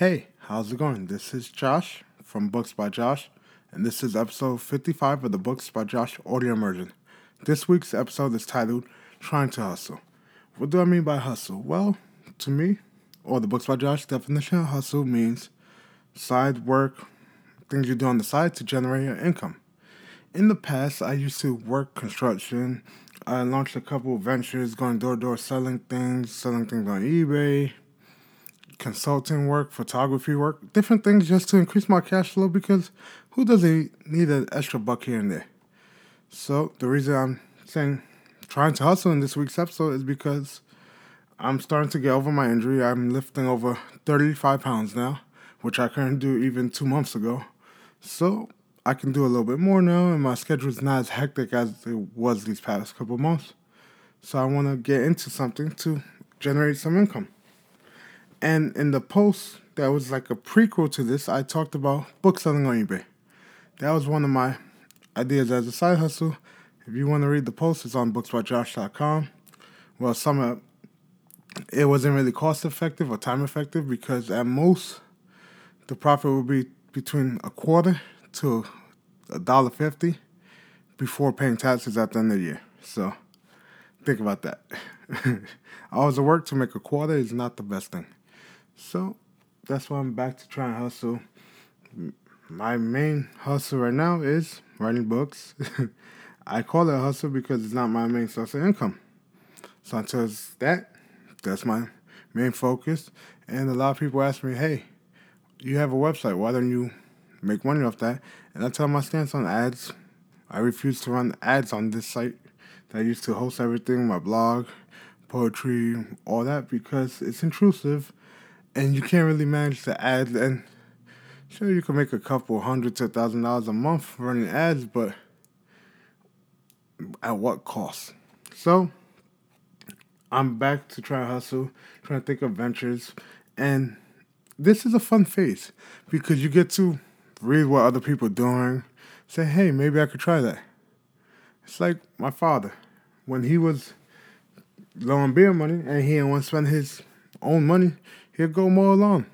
Hey, how's it going? This is Josh from Books by Josh, and this is episode 55 of the Books by Josh audio immersion. This week's episode is titled Trying to Hustle. What do I mean by hustle? Well, to me, or the Books by Josh definition of hustle means side work, things you do on the side to generate your income. In the past, I used to work construction. I launched a couple of ventures, going door to door selling things, selling things on eBay, consulting work, photography work, different things just to increase my cash flow because who doesn't need an extra buck here and there? So the reason I'm saying trying to hustle in this week's episode is because I'm starting to get over my injury. I'm lifting over 35 pounds now, which I couldn't do even two months ago. So I can do a little bit more now, and my schedule is not as hectic as it was these past couple months. So I want to get into something to generate some income. And in the post that was like a prequel to this, I talked about book selling on eBay. That was one of my ideas as a side hustle. If you want to read the post, it's on booksbyjosh.com. Well, some of it wasn't really cost effective or time effective because at most the profit would be between a quarter to a dollar fifty before paying taxes at the end of the year. So think about that. Hours of work to make a quarter is not the best thing. So that's why I'm back to trying to hustle. My main hustle right now is writing books. I call it a hustle because it's not my main source of income. So until that, that's my main focus. And a lot of people ask me, hey, you have a website. Why don't you make money off that? And I tell my stance on ads. I refuse to run ads on this site that I used to host everything, my blog, poetry, all that, because it's intrusive and you can't really manage the ads. And sure, you can make a couple hundred to a thousand dollars a month running ads, but at what cost? So I'm back to try hustle, trying to think of ventures, and this is a fun phase because you get to read what other people are doing, say, hey, maybe I could try that. It's like my father when he was low on beer money and he didn't want to spend his own money he'll go mow a lawn.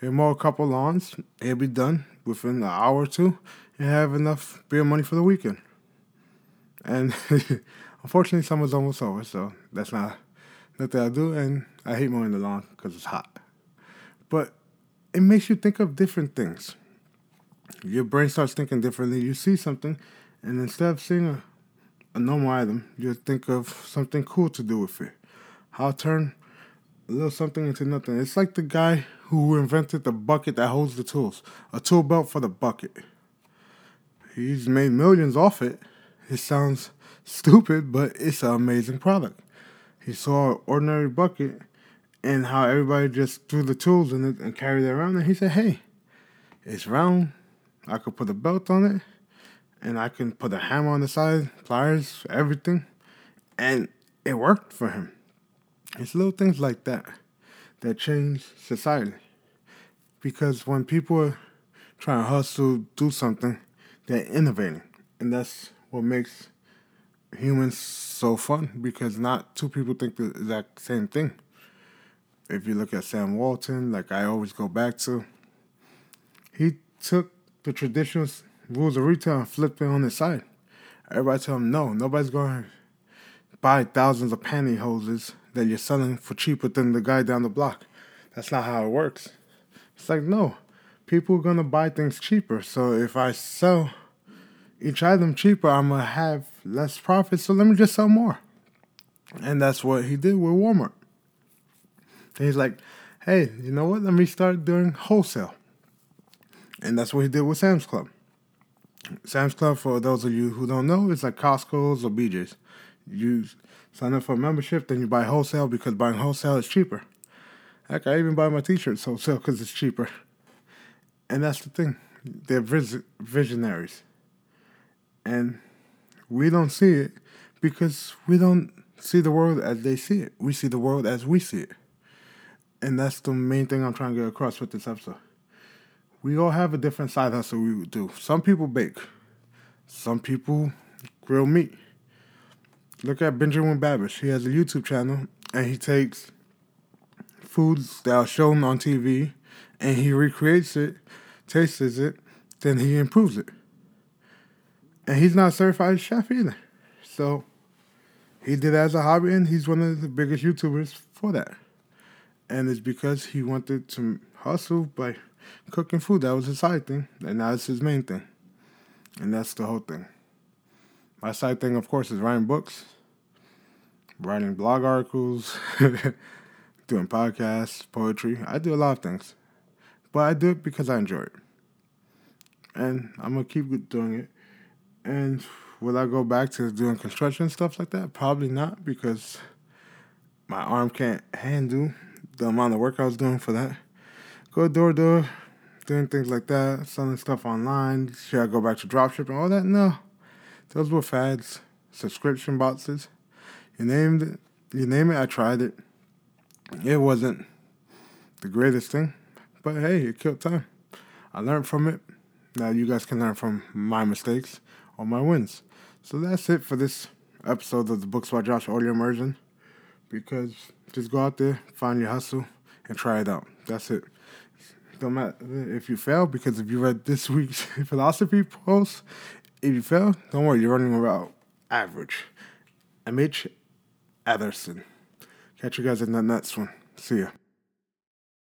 He'll mow a couple lawns. He'll be done within an hour or two and have enough beer money for the weekend. And unfortunately, summer's almost over, so that's not nothing I do. And I hate mowing the lawn because it's hot. But it makes you think of different things. Your brain starts thinking differently. You see something, and instead of seeing a, a normal item, you think of something cool to do with it. How turn little something into nothing. It's like the guy who invented the bucket that holds the tools, a tool belt for the bucket. He's made millions off it. It sounds stupid, but it's an amazing product. He saw an ordinary bucket and how everybody just threw the tools in it and carried it around, and he said, "Hey, it's round. I could put a belt on it, and I can put a hammer on the side, pliers, everything," and it worked for him. It's little things like that that change society. Because when people trying to hustle, do something, they're innovating. And that's what makes humans so fun because not two people think the exact same thing. If you look at Sam Walton, like I always go back to, he took the traditional rules of retail and flipped it on its side. Everybody tell him no, nobody's going to buy thousands of pantyhoses that you're selling for cheaper than the guy down the block. That's not how it works. It's like, no, people are going to buy things cheaper. So if I sell each item cheaper, I'm going to have less profit. So let me just sell more. And that's what he did with Walmart. And he's like, hey, you know what? Let me start doing wholesale. And that's what he did with Sam's Club. Sam's Club, for those of you who don't know, is like Costco's or BJ's. You sign up for a membership, then you buy wholesale because buying wholesale is cheaper. Heck, I even buy my t-shirts wholesale because it's cheaper. And that's the thing. They're vis- visionaries. And we don't see it because we don't see the world as they see it. We see the world as we see it. And that's the main thing I'm trying to get across with this episode. We all have a different side hustle we do. Some people bake. Some people grill meat. Look at Benjamin Babish. He has a YouTube channel and he takes foods that are shown on TV and he recreates it, tastes it, then he improves it. And he's not a certified chef either. So he did it as a hobby and he's one of the biggest YouTubers for that. And it's because he wanted to hustle by cooking food. That was his side thing. And now it's his main thing. And that's the whole thing. My side thing, of course, is writing books, writing blog articles, doing podcasts, poetry. I do a lot of things. But I do it because I enjoy it. And I'm going to keep doing it. And will I go back to doing construction stuff like that? Probably not because my arm can't handle the amount of work I was doing for that. Go door door, doing things like that, selling stuff online. Should I go back to dropshipping? All that? No. Those were fads, subscription boxes. You named it. You name it. I tried it. It wasn't the greatest thing, but hey, it killed time. I learned from it. Now you guys can learn from my mistakes or my wins. So that's it for this episode of the Books by Josh audio immersion. Because just go out there, find your hustle, and try it out. That's it. Don't matter if you fail, because if you read this week's philosophy post, if you fail, don't worry, you're running about average. MH Alderson. Catch you guys in the next one. See ya.